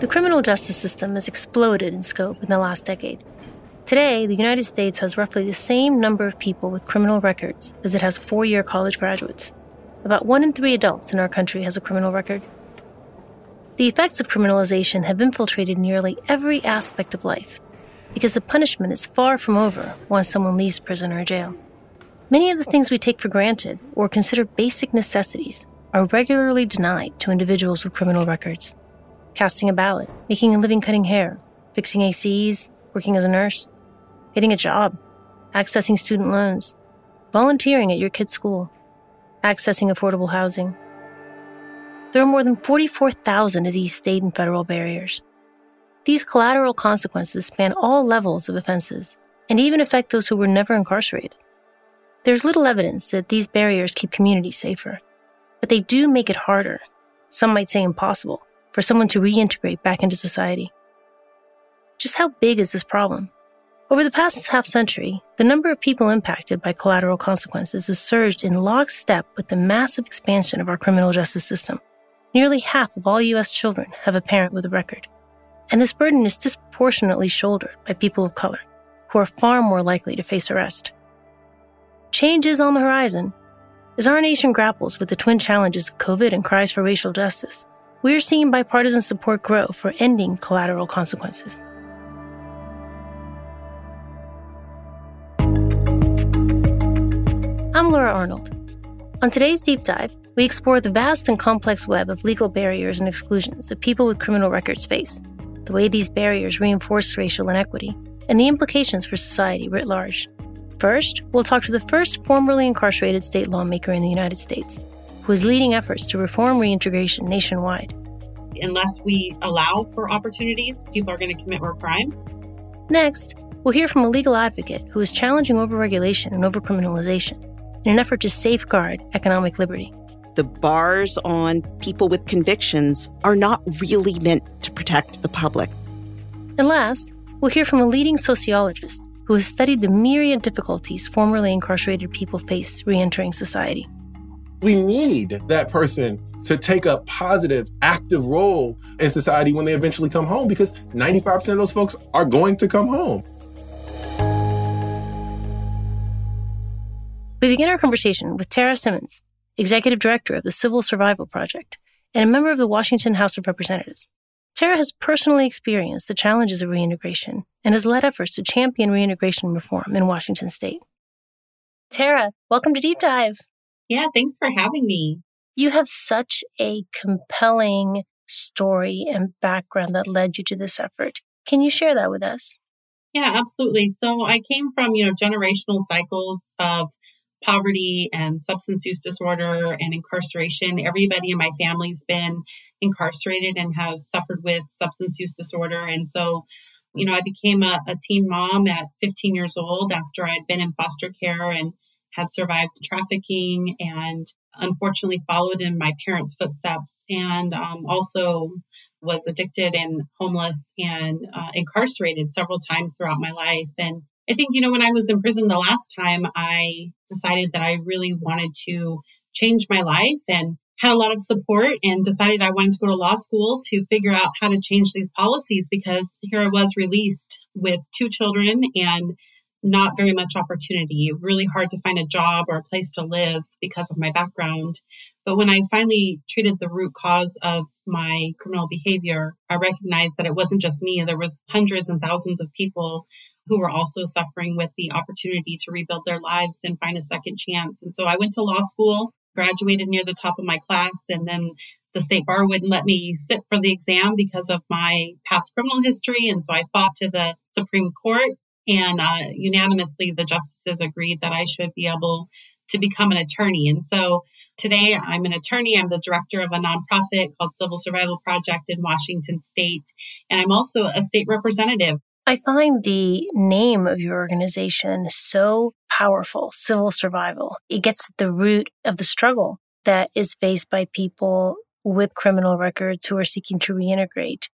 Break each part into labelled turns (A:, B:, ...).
A: The criminal justice system has exploded in scope in the last decade. Today, the United States has roughly the same number of people with criminal records as it has four year college graduates. About one in three adults in our country has a criminal record. The effects of criminalization have infiltrated nearly every aspect of life because the punishment is far from over once someone leaves prison or jail. Many of the things we take for granted or consider basic necessities are regularly denied to individuals with criminal records casting a ballot, making a living cutting hair, fixing ACs, working as a nurse, getting a job, accessing student loans, volunteering at your kid's school, accessing affordable housing. There are more than 44,000 of these state and federal barriers. These collateral consequences span all levels of offenses and even affect those who were never incarcerated. There's little evidence that these barriers keep communities safer, but they do make it harder, some might say impossible, for someone to reintegrate back into society. Just how big is this problem? Over the past half century, the number of people impacted by collateral consequences has surged in lockstep with the massive expansion of our criminal justice system. Nearly half of all U.S. children have a parent with a record. And this burden is disproportionately shouldered by people of color, who are far more likely to face arrest. Change is on the horizon. As our nation grapples with the twin challenges of COVID and cries for racial justice, we're seeing bipartisan support grow for ending collateral consequences. I'm Laura Arnold. On today's deep dive, we explore the vast and complex web of legal barriers and exclusions that people with criminal records face, the way these barriers reinforce racial inequity, and the implications for society writ large. First, we'll talk to the first formerly incarcerated state lawmaker in the United States, who is leading efforts to reform reintegration nationwide.
B: Unless we allow for opportunities, people are going to commit more crime.
A: Next, we'll hear from a legal advocate who is challenging overregulation and overcriminalization in an effort to safeguard economic liberty.
C: The bars on people with convictions are not really meant to protect the public.
A: And last, we'll hear from a leading sociologist who has studied the myriad difficulties formerly incarcerated people face reentering society.
D: We need that person to take a positive, active role in society when they eventually come home because 95% of those folks are going to come home.
A: We begin our conversation with Tara Simmons, Executive Director of the Civil Survival Project and a member of the Washington House of Representatives. Tara has personally experienced the challenges of reintegration and has led efforts to champion reintegration reform in Washington state. Tara, welcome to Deep Dive.
B: Yeah, thanks for having me.
A: You have such a compelling story and background that led you to this effort. Can you share that with us?
B: Yeah, absolutely. So I came from, you know, generational cycles of poverty and substance use disorder and incarceration. Everybody in my family's been incarcerated and has suffered with substance use disorder. And so, you know, I became a, a teen mom at 15 years old after I'd been in foster care and had survived trafficking and unfortunately followed in my parents' footsteps and um, also was addicted and homeless and uh, incarcerated several times throughout my life. And I think, you know, when I was in prison the last time, I decided that I really wanted to change my life and had a lot of support and decided I wanted to go to law school to figure out how to change these policies because here I was released with two children and not very much opportunity, really hard to find a job or a place to live because of my background. But when I finally treated the root cause of my criminal behavior, I recognized that it wasn't just me. There was hundreds and thousands of people who were also suffering with the opportunity to rebuild their lives and find a second chance. And so I went to law school, graduated near the top of my class, and then the state bar wouldn't let me sit for the exam because of my past criminal history. And so I fought to the Supreme Court and uh, unanimously, the justices agreed that I should be able to become an attorney. And so today I'm an attorney. I'm the director of a nonprofit called Civil Survival Project in Washington State. And I'm also a state representative.
A: I find the name of your organization so powerful, Civil Survival. It gets at the root of the struggle that is faced by people with criminal records who are seeking to reintegrate.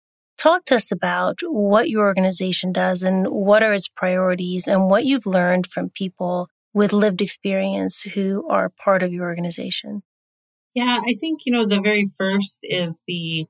A: Talk to us about what your organization does and what are its priorities and what you've learned from people with lived experience who are part of your organization.
B: Yeah, I think, you know, the very first is the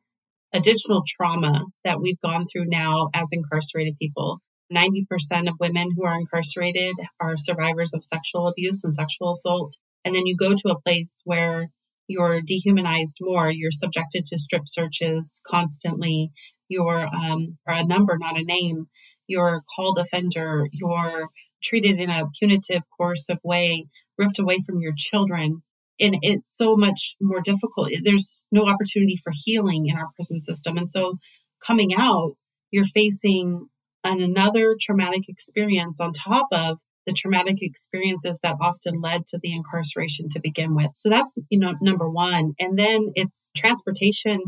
B: additional trauma that we've gone through now as incarcerated people. 90% of women who are incarcerated are survivors of sexual abuse and sexual assault. And then you go to a place where you're dehumanized more. You're subjected to strip searches constantly. You're um, a number, not a name. You're called offender. You're treated in a punitive, coercive way, ripped away from your children. And it's so much more difficult. There's no opportunity for healing in our prison system. And so coming out, you're facing an, another traumatic experience on top of the traumatic experiences that often led to the incarceration to begin with. So that's, you know, number one. And then it's transportation.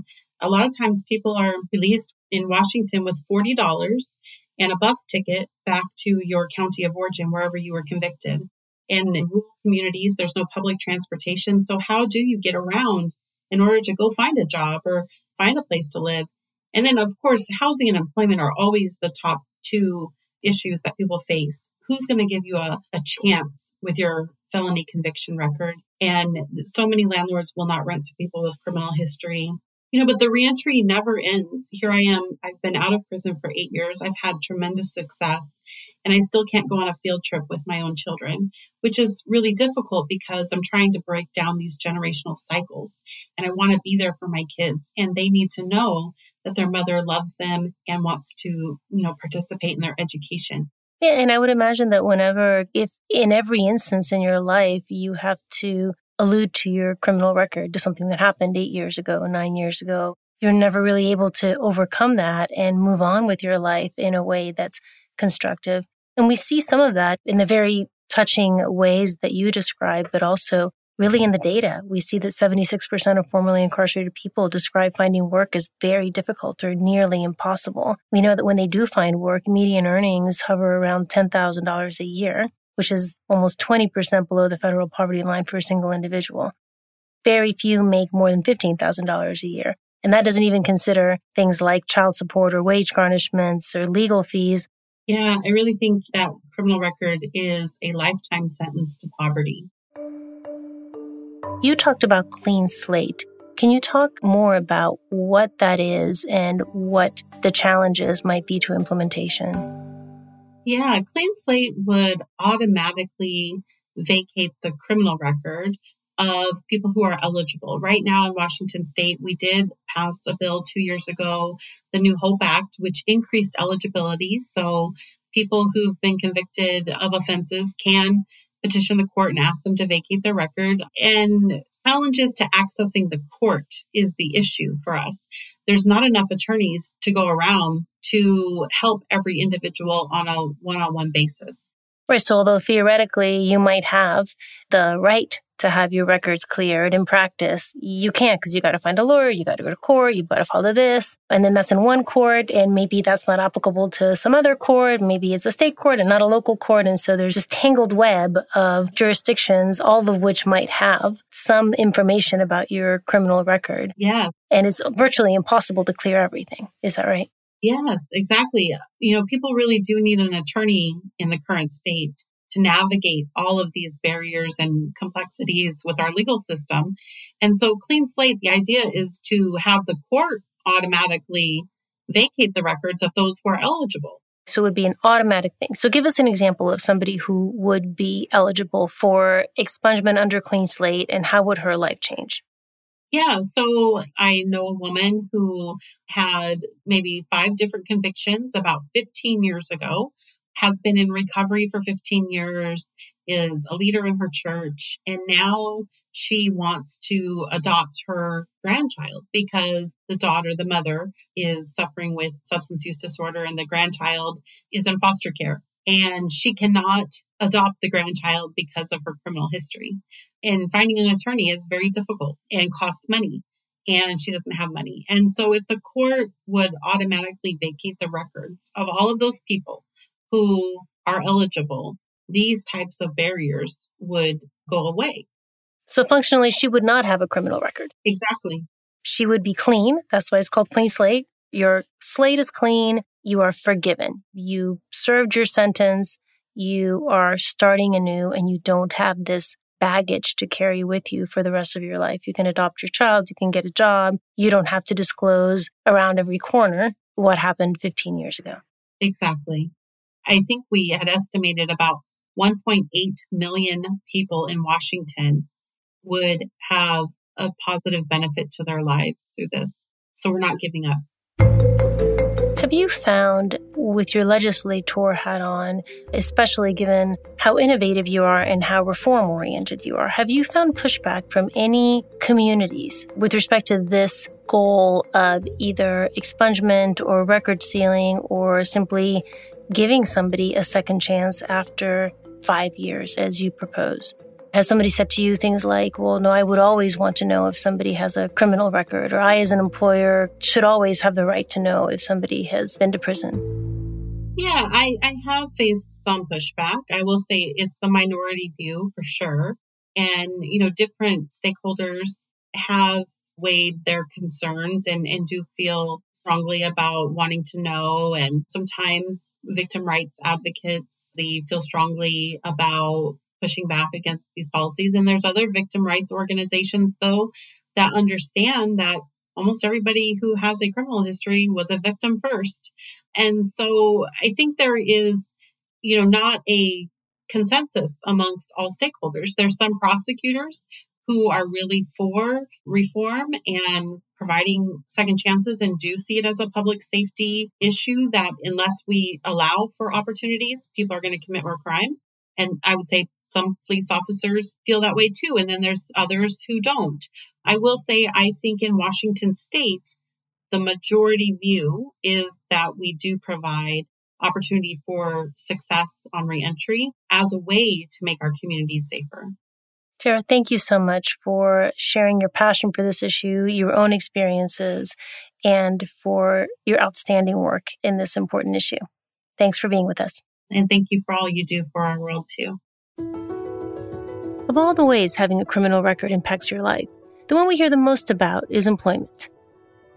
B: A lot of times people are released in Washington with $40 and a bus ticket back to your county of origin, wherever you were convicted. In rural communities, there's no public transportation. So how do you get around in order to go find a job or find a place to live? And then, of course, housing and employment are always the top two issues that people face. Who's going to give you a, a chance with your felony conviction record? And so many landlords will not rent to people with criminal history you know, but the reentry never ends. Here I am. I've been out of prison for eight years. I've had tremendous success, and I still can't go on a field trip with my own children, which is really difficult because I'm trying to break down these generational cycles. And I want to be there for my kids, and they need to know that their mother loves them and wants to, you know, participate in their education.
A: Yeah, and I would imagine that whenever, if in every instance in your life, you have to allude to your criminal record, to something that happened eight years ago, nine years ago. You're never really able to overcome that and move on with your life in a way that's constructive. And we see some of that in the very touching ways that you describe, but also really in the data. We see that 76% of formerly incarcerated people describe finding work as very difficult or nearly impossible. We know that when they do find work, median earnings hover around $10,000 a year which is almost 20% below the federal poverty line for a single individual. Very few make more than $15,000 a year. And that doesn't even consider things like child support or wage garnishments or legal fees.
B: Yeah, I really think that criminal record is a lifetime sentence to poverty.
A: You talked about clean slate. Can you talk more about what that is and what the challenges might be to implementation?
B: Yeah, clean slate would automatically vacate the criminal record of people who are eligible. Right now in Washington state, we did pass a bill two years ago, the New Hope Act, which increased eligibility. So people who've been convicted of offenses can petition the court and ask them to vacate their record. And challenges to accessing the court is the issue for us. There's not enough attorneys to go around to help every individual on a one on one basis.
A: Right. So, although theoretically you might have the right to have your records cleared in practice, you can't because you got to find a lawyer, you got to go to court, you've got to follow this. And then that's in one court, and maybe that's not applicable to some other court. Maybe it's a state court and not a local court. And so there's this tangled web of jurisdictions, all of which might have some information about your criminal record.
B: Yeah.
A: And it's virtually impossible to clear everything. Is that right?
B: Yes, exactly. You know, people really do need an attorney in the current state to navigate all of these barriers and complexities with our legal system. And so, clean slate, the idea is to have the court automatically vacate the records of those who are eligible.
A: So it would be an automatic thing. So give us an example of somebody who would be eligible for expungement under clean slate and how would her life change?
B: Yeah, so I know a woman who had maybe five different convictions about 15 years ago has been in recovery for 15 years, is a leader in her church, and now she wants to adopt her grandchild because the daughter, the mother, is suffering with substance use disorder and the grandchild is in foster care. And she cannot adopt the grandchild because of her criminal history. And finding an attorney is very difficult and costs money and she doesn't have money. And so, if the court would automatically vacate the records of all of those people who are eligible, these types of barriers would go away.
A: So functionally, she would not have a criminal record.
B: Exactly.
A: She would be clean. That's why it's called clean slate. Your slate is clean. You are forgiven. You served your sentence. You are starting anew and you don't have this baggage to carry with you for the rest of your life. You can adopt your child, you can get a job, you don't have to disclose around every corner what happened 15 years ago.
B: Exactly. I think we had estimated about 1.8 million people in Washington would have a positive benefit to their lives through this. So we're not giving up.
A: Have you found with your legislator hat on, especially given how innovative you are and how reform oriented you are, have you found pushback from any communities with respect to this goal of either expungement or record sealing or simply giving somebody a second chance after five years as you propose? Has somebody said to you things like, well, no, I would always want to know if somebody has a criminal record, or I, as an employer, should always have the right to know if somebody has been to prison?
B: Yeah, I, I have faced some pushback. I will say it's the minority view for sure. And, you know, different stakeholders have weighed their concerns and, and do feel strongly about wanting to know. And sometimes victim rights advocates, they feel strongly about pushing back against these policies. And there's other victim rights organizations, though, that understand that almost everybody who has a criminal history was a victim first. And so I think there is, you know, not a consensus amongst all stakeholders. There's some prosecutors who are really for reform and providing second chances and do see it as a public safety issue that unless we allow for opportunities, people are going to commit more crime. And I would say some police officers feel that way too. And then there's others who don't. I will say, I think in Washington state, the majority view is that we do provide opportunity for success on reentry as a way to make our communities safer.
A: Tara, thank you so much for sharing your passion for this issue, your own experiences, and for your outstanding work in this important issue. Thanks for being with us.
B: And thank you for all you do for our world, too.
A: Of all the ways having a criminal record impacts your life, the one we hear the most about is employment.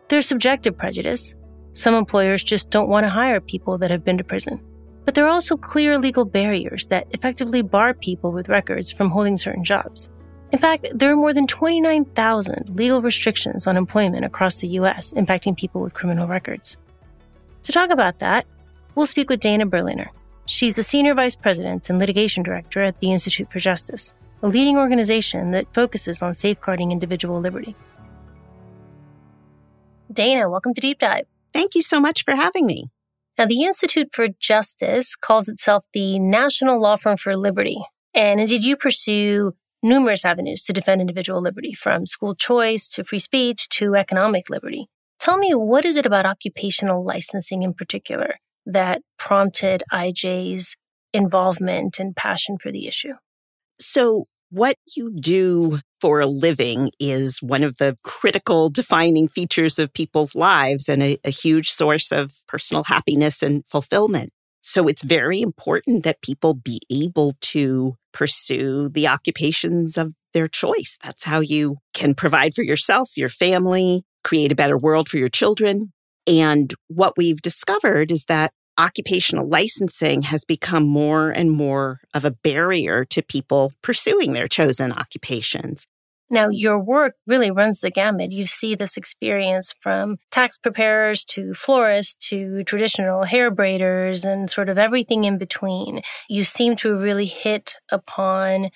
A: There's subjective prejudice. Some employers just don't want to hire people that have been to prison. But there are also clear legal barriers that effectively bar people with records from holding certain jobs. In fact, there are more than 29,000 legal restrictions on employment across the U.S. impacting people with criminal records. To talk about that, we'll speak with Dana Berliner, She's the Senior Vice President and Litigation Director at the Institute for Justice, a leading organization that focuses on safeguarding individual liberty. Dana, welcome to Deep Dive.
C: Thank you so much for having me.
A: Now, the Institute for Justice calls itself the National Law Firm for Liberty. And indeed, you pursue numerous avenues to defend individual liberty, from school choice to free speech to economic liberty. Tell me, what is it about occupational licensing in particular that prompted IJ's involvement and passion for the issue?
C: So, what you do for a living is one of the critical defining features of people's lives and a, a, huge source of personal happiness and fulfillment. So it's very important that people be able to pursue the occupations of their choice. That's how you can provide for yourself, your family, create a better world for your children, and what we've discovered is that occupational licensing has become more and more of a barrier to people pursuing their chosen occupations.
A: Now, your work really runs the gamut. You see this experience from tax preparers to florists to traditional hair braiders and sort of everything in between. You seem to really hit upon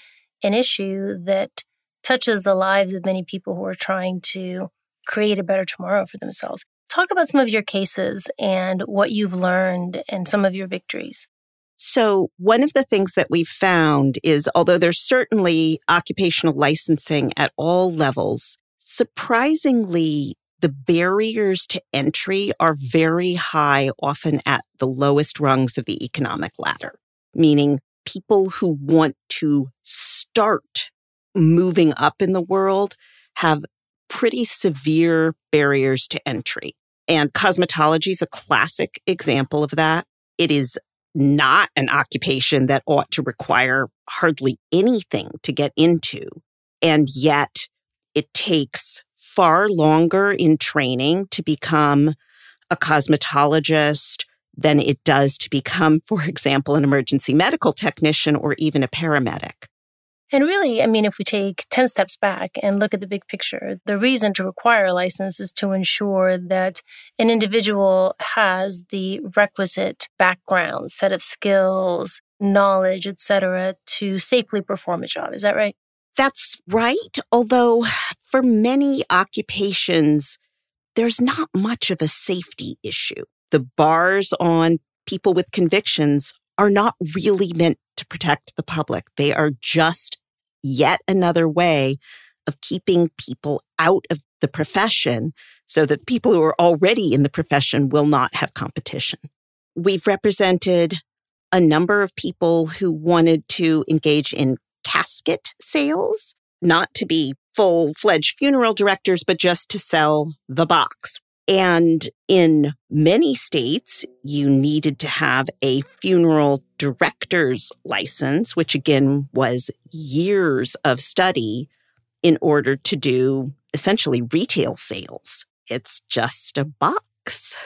A: an issue that touches the lives of many people who are trying to create a better tomorrow for themselves. Talk about some of your cases and what you've learned and some of your victories.
C: So, one of the things that we've found is although there's certainly occupational licensing at all levels, surprisingly, the barriers to entry are very high, often at the lowest rungs of the economic ladder, meaning people who want to start moving up in the world have pretty severe barriers to entry. And cosmetology is a classic example of that. It is not an occupation that ought to require hardly anything to get into. And yet it takes far longer in training to become a cosmetologist than it does to become, for example, an emergency medical technician or even a paramedic.
A: And really, I mean, if we take 10 steps back and look at the big picture, the reason to require a license is to ensure that an individual has the requisite background, set of skills, knowledge, etc., to safely perform a job. Is that right?
C: That's right. Although for many occupations, there's not much of a safety issue. The bars on people with convictions are not really meant to protect the public. They are just yet another way of keeping people out of the profession so that people who are already in the profession will not have competition. We've represented a number of people who wanted to engage in casket sales, not to be full fledged funeral directors, but just to sell the box. And in many states, you needed to have a funeral director's license, which again was years of study in order to do essentially retail sales. It's just a box.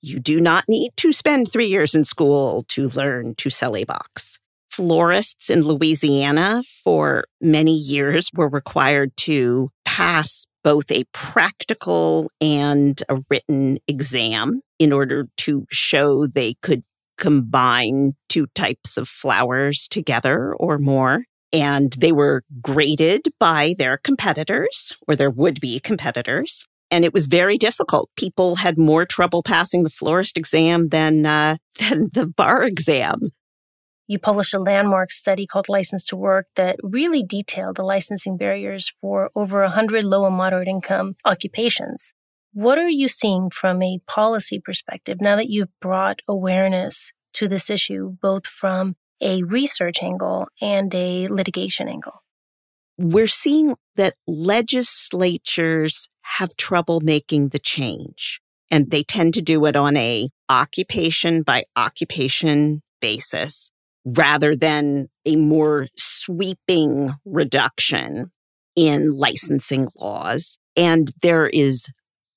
C: You do not need to spend three years in school to learn to sell a box. Florists in Louisiana for many years were required to pass both a practical and a written exam in order to show they could combine two types of flowers together or more. And they were graded by their competitors or their would be competitors and it was very difficult. People had more trouble passing the florist exam than uh, than the bar exam.
A: You published a landmark study called License to Work that really detailed the licensing barriers for over 100 low and moderate income occupations. What are you seeing from a policy perspective now that you've brought awareness to this issue, both from a research angle and a litigation angle?
C: we're seeing that legislatures have trouble making the change and they tend to do it on a occupation by occupation basis rather than a more sweeping reduction in licensing laws. And there is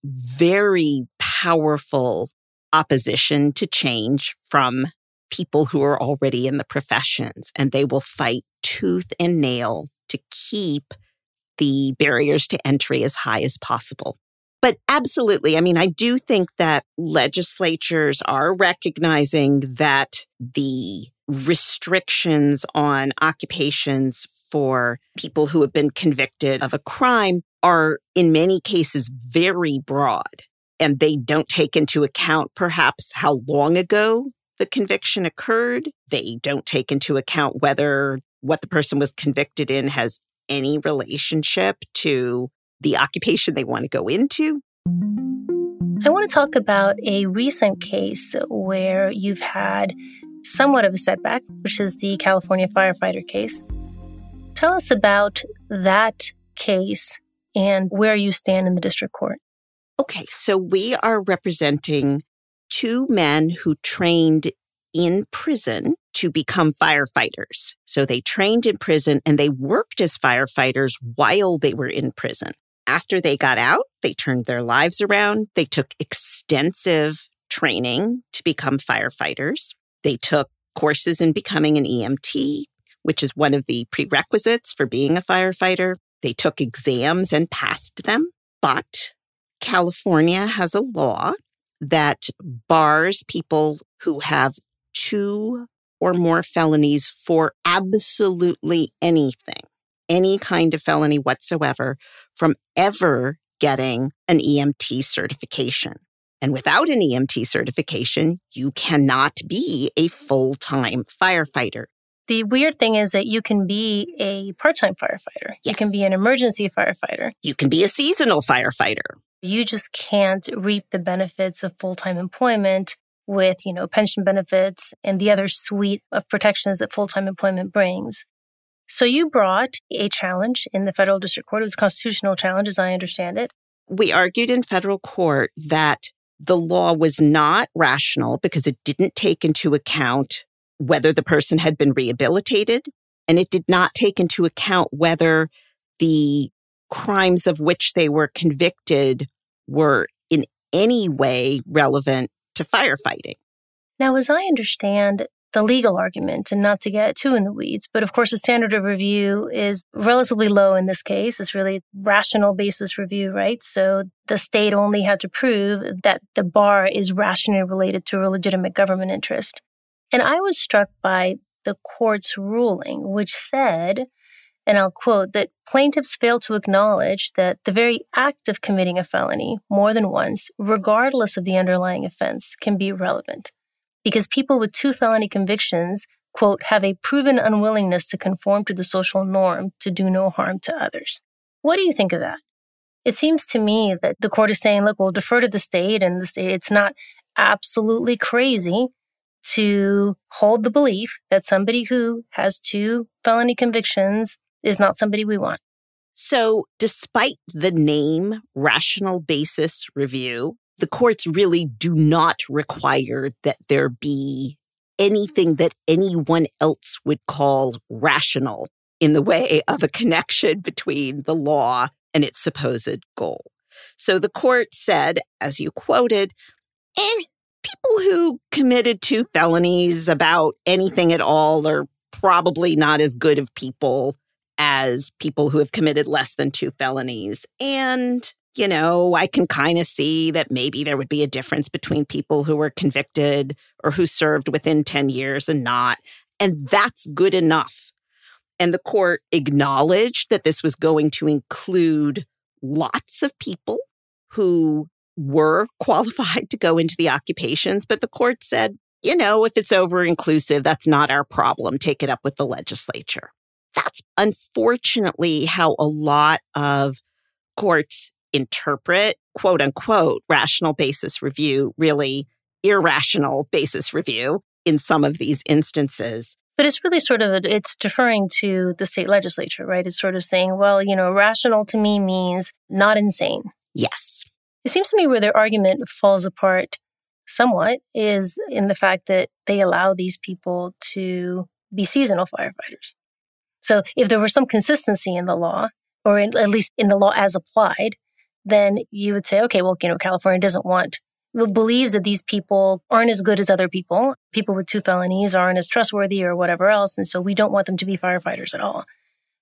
C: very powerful opposition to change from people who are already in the professions and they will fight tooth and nail to keep the barriers to entry as high as possible. But absolutely, I mean, I do think that legislatures are recognizing that the restrictions on occupations for people who have been convicted of a crime are in many cases very broad. And they don't take into account perhaps how long ago the conviction occurred. They don't take into account whether what the person was convicted in has any relationship to the occupation they want to go into.
A: I want to talk about a recent case where you've had somewhat of a setback, which is the California firefighter case. Tell us about that case and where you stand in the district court.
C: Okay, so we are representing two men who trained in prison to become firefighters. So they trained in prison and they worked as firefighters while they were in prison. After they got out, they turned their lives around. They took extensive training to become firefighters. They took courses in becoming an EMT, which is one of the prerequisites for being a firefighter. They took exams and passed them. But California has a law that bars people who have two or more felonies for absolutely anything, any kind of felony whatsoever, from ever getting an EMT certification. And without an EMT certification, you cannot be a full time firefighter.
A: The weird thing is that you can be a part time firefighter. Yes. You can be an emergency firefighter.
C: You can be a seasonal firefighter.
A: You just can't reap the benefits of full time employment with, you know, pension benefits and the other suite of protections that full-time employment brings. So you brought a challenge in the federal district court. It was a constitutional challenge, as I understand it.
C: We argued in federal court that the law was not rational because it didn't take into account whether the person had been rehabilitated and it did not take into account whether the crimes of which they were convicted were in any way relevant to firefighting.
A: Now, as I understand, the legal argument and not to get too in the weeds. But of course, the standard of review is relatively low in this case. It's really rational basis review, right? So the state only had to prove that the bar is rationally related to a legitimate government interest. And I was struck by the court's ruling, which said, and I'll quote, that plaintiffs fail to acknowledge that the very act of committing a felony more than once, regardless of the underlying offense, can be relevant because people with two felony convictions, quote, have a proven unwillingness to conform to the social norm to do no harm to others. What do you think of that? It seems to me that the court is saying, look, we'll defer to the state and the state, it's not absolutely crazy to hold the belief that somebody who has two felony convictions is not somebody we want.
C: So, despite the name rational basis review, the courts really do not require that there be anything that anyone else would call rational in the way of a connection between the law and its supposed goal. So the court said, as you quoted, eh, people who committed two felonies about anything at all are probably not as good of people as people who have committed less than two felonies. And you know, I can kind of see that maybe there would be a difference between people who were convicted or who served within 10 years and not. And that's good enough. And the court acknowledged that this was going to include lots of people who were qualified to go into the occupations. But the court said, you know, if it's over inclusive, that's not our problem. Take it up with the legislature. That's unfortunately how a lot of courts interpret quote unquote rational basis review really irrational basis review in some of these instances.
A: But it's really sort of, a, it's deferring to the state legislature, right? It's sort of saying, well, you know, rational to me means not insane.
C: Yes.
A: It seems to me where their argument falls apart somewhat is in the fact that they allow these people to be seasonal firefighters. So if there were some consistency in the law, or in, at least in the law as applied, then you would say, okay, well, you know, California doesn't want, believes that these people aren't as good as other people. People with two felonies aren't as trustworthy or whatever else. And so we don't want them to be firefighters at all.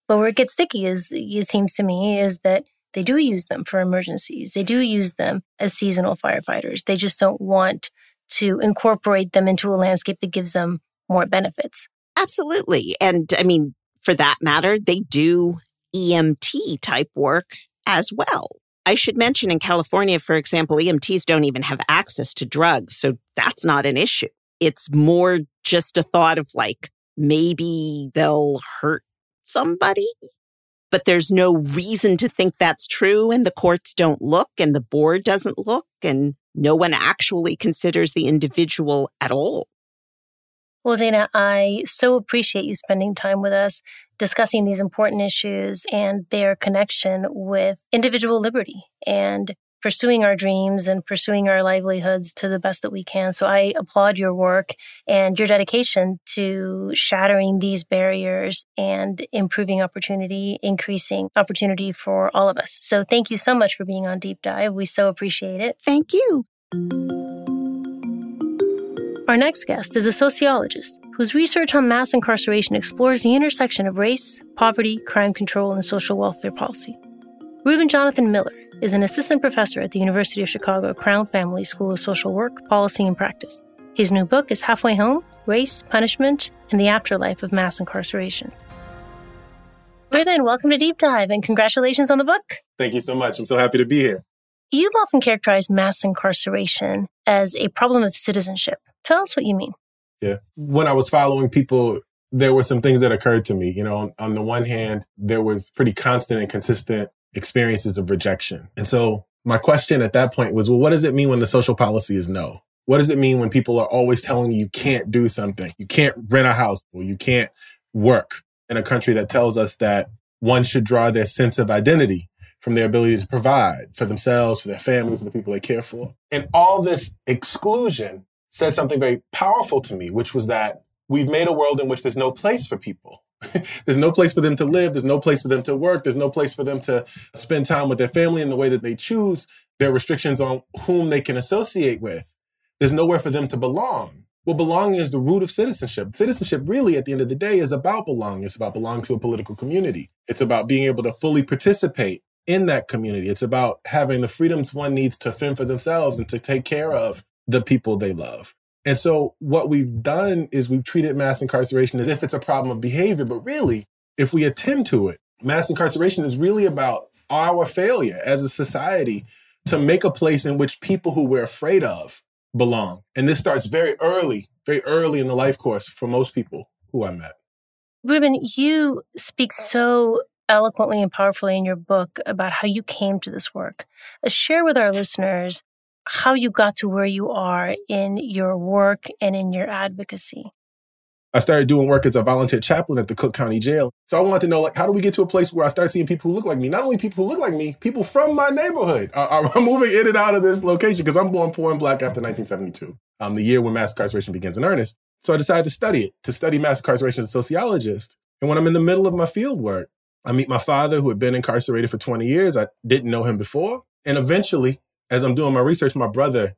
A: But where it gets sticky is, it seems to me, is that they do use them for emergencies. They do use them as seasonal firefighters. They just don't want to incorporate them into a landscape that gives them more benefits.
C: Absolutely. And I mean, for that matter, they do EMT type work as well. I should mention in California, for example, EMTs don't even have access to drugs. So that's not an issue. It's more just a thought of like, maybe they'll hurt somebody. But there's no reason to think that's true. And the courts don't look and the board doesn't look and no one actually considers the individual at all.
A: Well, Dana, I so appreciate you spending time with us discussing these important issues and their connection with individual liberty and pursuing our dreams and pursuing our livelihoods to the best that we can. So I applaud your work and your dedication to shattering these barriers and improving opportunity, increasing opportunity for all of us. So thank you so much for being on Deep Dive. We so appreciate it.
C: Thank you.
A: Our next guest is a sociologist whose research on mass incarceration explores the intersection of race, poverty, crime control, and social welfare policy. Reuben Jonathan Miller is an assistant professor at the University of Chicago Crown Family School of Social Work, Policy, and Practice. His new book is Halfway Home Race, Punishment, and the Afterlife of Mass Incarceration. Reuben, welcome to Deep Dive and congratulations on the book.
D: Thank you so much. I'm so happy to be here.
A: You've often characterized mass incarceration as a problem of citizenship. Tell us what you mean.
D: Yeah. When I was following people, there were some things that occurred to me. You know, on, on the one hand, there was pretty constant and consistent experiences of rejection. And so my question at that point was, well, what does it mean when the social policy is no? What does it mean when people are always telling you you can't do something? You can't rent a house or you can't work in a country that tells us that one should draw their sense of identity from their ability to provide for themselves, for their family, for the people they care for. And all this exclusion said something very powerful to me, which was that we've made a world in which there's no place for people. there's no place for them to live. There's no place for them to work. There's no place for them to spend time with their family in the way that they choose. There are restrictions on whom they can associate with. There's nowhere for them to belong. Well, belonging is the root of citizenship. Citizenship, really, at the end of the day, is about belonging. It's about belonging to a political community. It's about being able to fully participate in that community. It's about having the freedoms one needs to fend for themselves and to take care of the people they love. And so, what we've done is we've treated mass incarceration as if it's a problem of behavior. But really, if we attend to it, mass incarceration is really about our failure as a society to make a place in which people who we're afraid of belong. And this starts very early, very early in the life course for most people who I met.
A: Reuben, you speak so eloquently and powerfully in your book about how you came to this work. Uh, share with our listeners how you got to where you are in your work and in your advocacy.
D: I started doing work as a volunteer chaplain at the Cook County Jail. So I wanted to know, like, how do we get to a place where I start seeing people who look like me? Not only people who look like me, people from my neighborhood are, are moving in and out of this location because I'm born poor and black after 1972, um, the year when mass incarceration begins in earnest. So I decided to study it, to study mass incarceration as a sociologist. And when I'm in the middle of my field work, I meet my father who had been incarcerated for 20 years. I didn't know him before. And eventually, as I'm doing my research, my brother,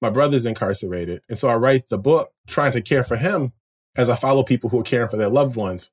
D: my brother's incarcerated. And so I write the book trying to care for him as I follow people who are caring for their loved ones.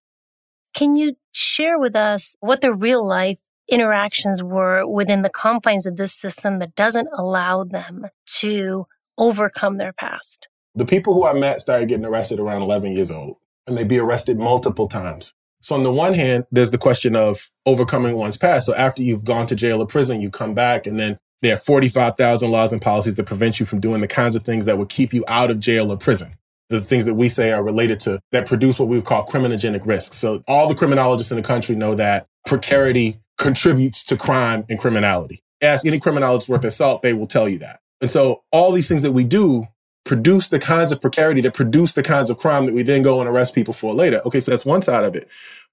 A: Can you share with us what the real life interactions were within the confines of this system that doesn't allow them to overcome their past?
D: The people who I met started getting arrested around 11 years old, and they'd be arrested multiple times. So, on the one hand, there's the question of overcoming one's past. So, after you've gone to jail or prison, you come back, and then there are 45,000 laws and policies that prevent you from doing the kinds of things that would keep you out of jail or prison the things that we say are related to that produce what we would call criminogenic risks. So all the criminologists in the country know that precarity contributes to crime and criminality. Ask any criminologist worth their salt, they will tell you that. And so all these things that we do produce the kinds of precarity that produce the kinds of crime that we then go and arrest people for later. Okay, so that's one side of it.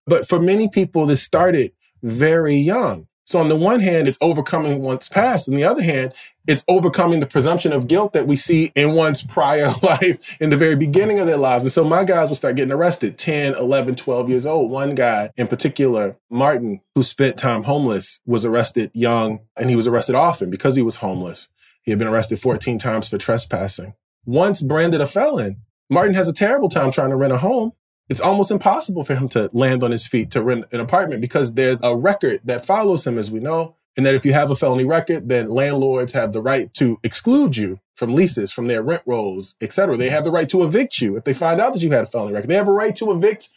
D: But for many people, this started very young. So on the one hand, it's overcoming one's past. On the other hand, it's overcoming the presumption of guilt that we see in one's prior life in the very beginning of their lives. And so my guys will start getting arrested 10, 11, 12 years old. One guy in particular, Martin, who spent time homeless, was arrested young and he was arrested often because he was homeless. He had been arrested 14 times for trespassing. Once branded a felon, Martin has a terrible time trying to rent a home it's almost impossible for him to land on his feet to rent an apartment because there's a record that follows him, as we know. And that if you have a felony record, then landlords have the right to exclude you from leases, from their rent rolls, et cetera. They have the right to evict you if they find out that you had a felony record. They have a right to evict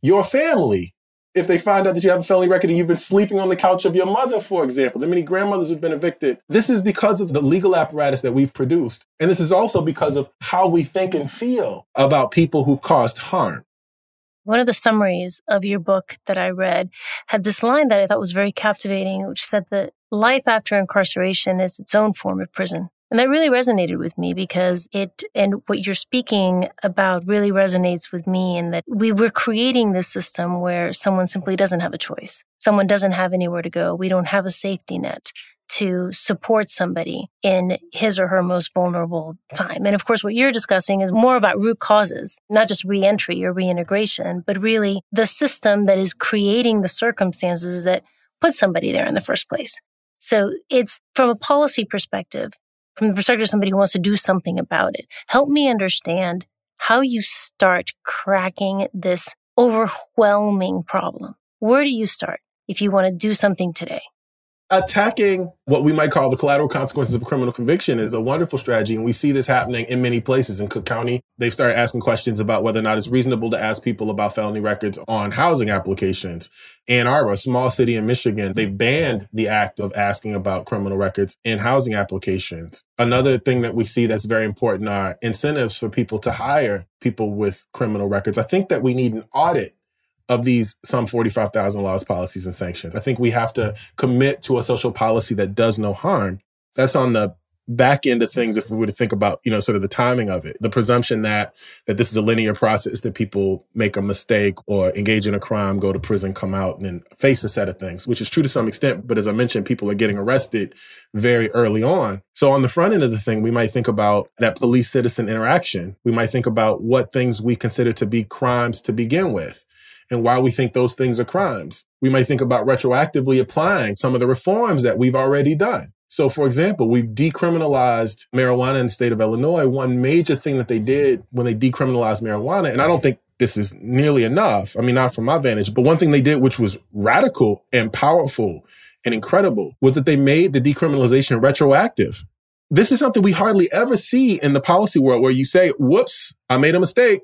D: your family if they find out that you have a felony record and you've been sleeping on the couch of your mother, for example. The many grandmothers have been evicted. This is because of the legal apparatus that we've produced. And this is also because of how we think and feel about people who've caused harm.
A: One of the summaries of your book that I read had this line that I thought was very captivating, which said that life after incarceration is its own form of prison. And that really resonated with me because it and what you're speaking about really resonates with me in that we were creating this system where someone simply doesn't have a choice. Someone doesn't have anywhere to go. We don't have a safety net to support somebody in his or her most vulnerable time. And of course, what you're discussing is more about root causes, not just reentry or reintegration, but really the system that is creating the circumstances that put somebody there in the first place. So it's from a policy perspective, from the perspective of somebody who wants to do something about it. Help me understand how you start cracking this overwhelming problem. Where do you start if you want to do something today?
D: Attacking what we might call the collateral consequences of a criminal conviction is a wonderful strategy. And we see this happening in many places in Cook County. They've started asking questions about whether or not it's reasonable to ask people about felony records on housing applications. Ann Arbor, a small city in Michigan, they've banned the act of asking about criminal records in housing applications. Another thing that we see that's very important are incentives for people to hire people with criminal records. I think that we need an audit of these some 45,000 laws, policies, and sanctions. I think we have to commit to a social policy that does no harm. That's on the back end of things if we were to think about you know sort of the timing of it the presumption that that this is a linear process that people make a mistake or engage in a crime go to prison come out and then face a set of things which is true to some extent but as i mentioned people are getting arrested very early on so on the front end of the thing we might think about that police citizen interaction we might think about what things we consider to be crimes to begin with and why we think those things are crimes. We might think about retroactively applying some of the reforms that we've already done. So, for example, we've decriminalized marijuana in the state of Illinois. One major thing that they did when they decriminalized marijuana, and I don't think this is nearly enough. I mean, not from my vantage, but one thing they did, which was radical and powerful and incredible, was that they made the decriminalization retroactive. This is something we hardly ever see in the policy world where you say, whoops, I made a mistake.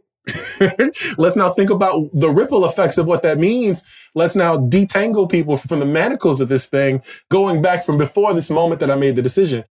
D: Let's now think about the ripple effects of what that means. Let's now detangle people from the manacles of this thing, going back from before this moment that I made the decision.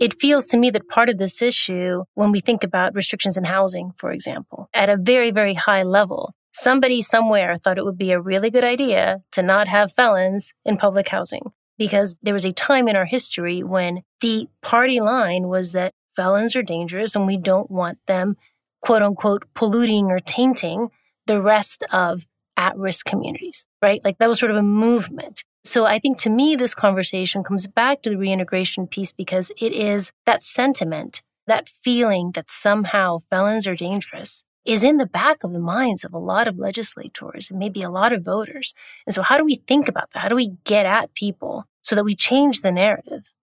A: It feels to me that part of this issue, when we think about restrictions in housing, for example, at a very, very high level, somebody somewhere thought it would be a really good idea to not have felons in public housing because there was a time in our history when the party line was that felons are dangerous and we don't want them, quote unquote, polluting or tainting the rest of at risk communities, right? Like that was sort of a movement. So I think to me, this conversation comes back to the reintegration piece because it is that sentiment, that feeling that somehow felons are dangerous is in the back of the minds of a lot of legislators and maybe a lot of voters. And so how do we think about that? How do we get at people so that we change the narrative?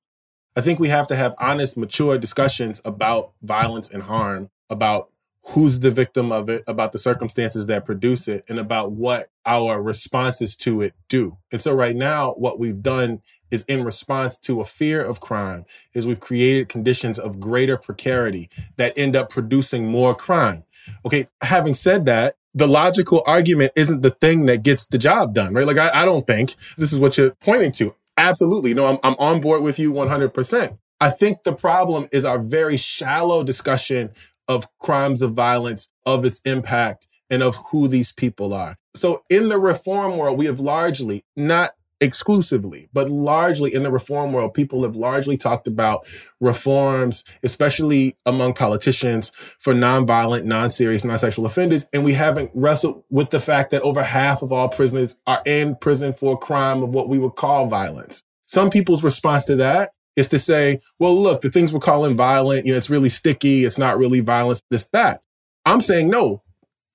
D: I think we have to have honest, mature discussions about violence and harm, about who's the victim of it, about the circumstances that produce it, and about what our responses to it do. And so right now, what we've done is in response to a fear of crime is we've created conditions of greater precarity that end up producing more crime. Okay, having said that, the logical argument isn't the thing that gets the job done, right? Like, I, I don't think this is what you're pointing to. Absolutely. No, I'm, I'm on board with you 100%. I think the problem is our very shallow discussion of crimes of violence, of its impact, and of who these people are. So in the reform world, we have largely, not exclusively, but largely in the reform world, people have largely talked about reforms, especially among politicians for nonviolent, non-serious, non-sexual offenders. And we haven't wrestled with the fact that over half of all prisoners are in prison for a crime of what we would call violence. Some people's response to that is to say, well, look, the things we're calling violent, you know, it's really sticky. It's not really violence, this, that. I'm saying, no,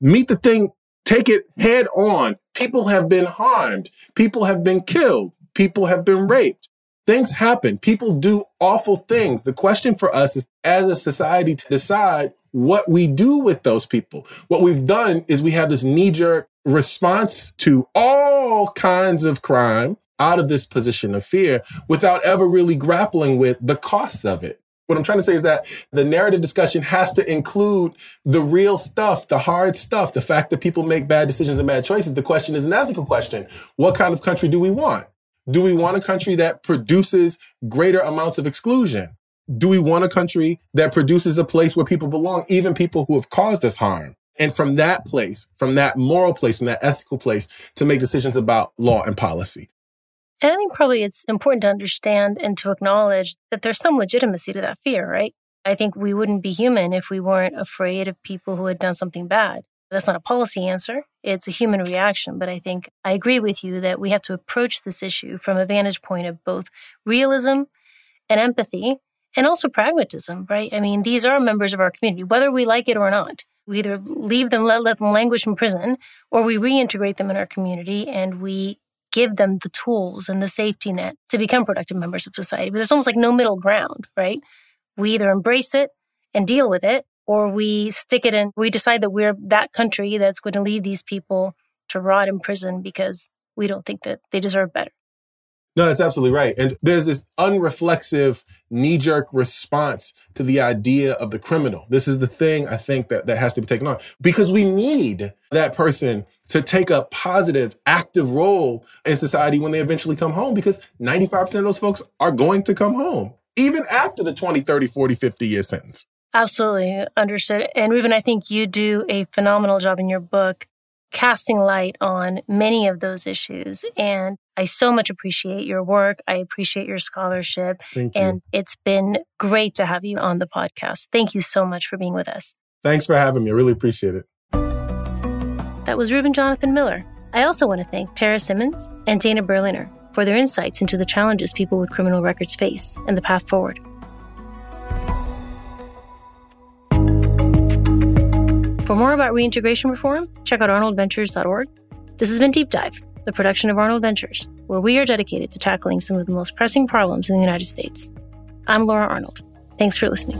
D: meet the thing take it head on. People have been harmed. People have been killed. People have been raped. Things happen. People do awful things. The question for us is as a society to decide what we do with those people. What we've done is we have this knee jerk response to all kinds of crime out of this position of fear without ever really grappling with the costs of it. What I'm trying to say is that the narrative discussion has to include the real stuff, the hard stuff, the fact that people make bad decisions and bad choices. The question is an ethical question. What kind of country do we want? Do we want a country that produces greater amounts of exclusion? Do we want a country that produces a place where people belong, even people who have caused us harm? And from that place, from that moral place, from that ethical place, to make decisions about law and policy.
A: And I think probably it's important to understand and to acknowledge that there's some legitimacy to that fear, right? I think we wouldn't be human if we weren't afraid of people who had done something bad. That's not a policy answer. It's a human reaction. But I think I agree with you that we have to approach this issue from a vantage point of both realism and empathy and also pragmatism, right? I mean, these are members of our community, whether we like it or not. We either leave them, let, let them languish in prison, or we reintegrate them in our community and we give them the tools and the safety net to become productive members of society. But there's almost like no middle ground, right? We either embrace it and deal with it, or we stick it in, we decide that we're that country that's going to leave these people to rot in prison because we don't think that they deserve better.
D: No, that's absolutely right. And there's this unreflexive knee jerk response to the idea of the criminal. This is the thing I think that, that has to be taken on because we need that person to take a positive, active role in society when they eventually come home because 95% of those folks are going to come home, even after the 20, 30, 40, 50 year sentence.
A: Absolutely understood. And Reuben, I think you do a phenomenal job in your book casting light on many of those issues. And I so much appreciate your work. I appreciate your scholarship.
D: Thank you.
A: And it's been great to have you on the podcast. Thank you so much for being with us.
D: Thanks for having me. I really appreciate it.
A: That was Reuben Jonathan Miller. I also want to thank Tara Simmons and Dana Berliner for their insights into the challenges people with criminal records face and the path forward. For more about reintegration reform, check out arnoldventures.org. This has been Deep Dive. The production of Arnold Ventures, where we are dedicated to tackling some of the most pressing problems in the United States. I'm Laura Arnold. Thanks for listening.